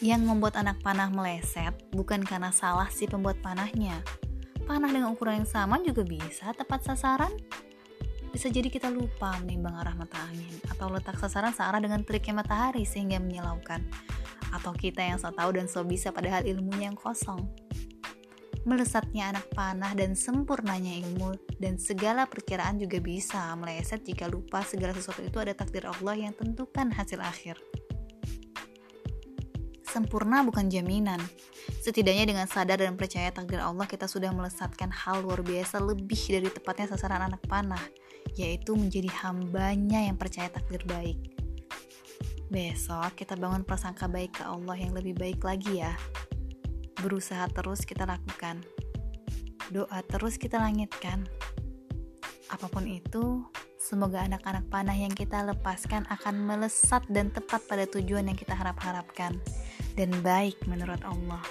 Yang membuat anak panah meleset bukan karena salah si pembuat panahnya. Panah dengan ukuran yang sama juga bisa tepat sasaran. Bisa jadi kita lupa menimbang arah mata angin atau letak sasaran searah dengan teriknya matahari sehingga menyilaukan. Atau kita yang so tahu dan so bisa padahal ilmunya yang kosong. Melesatnya anak panah dan sempurnanya ilmu dan segala perkiraan juga bisa meleset jika lupa segala sesuatu itu ada takdir Allah yang tentukan hasil akhir. Sempurna bukan jaminan. Setidaknya dengan sadar dan percaya takdir Allah kita sudah melesatkan hal luar biasa lebih dari tepatnya sasaran anak panah, yaitu menjadi hambanya yang percaya takdir baik. Besok kita bangun prasangka baik ke Allah yang lebih baik lagi ya. Berusaha terus kita lakukan. Doa terus kita langitkan. Apa pun itu, semoga anak-anak panah yang kita lepaskan akan melesat dan tepat pada tujuan yang kita harap-harapkan dan baik menurut Allah.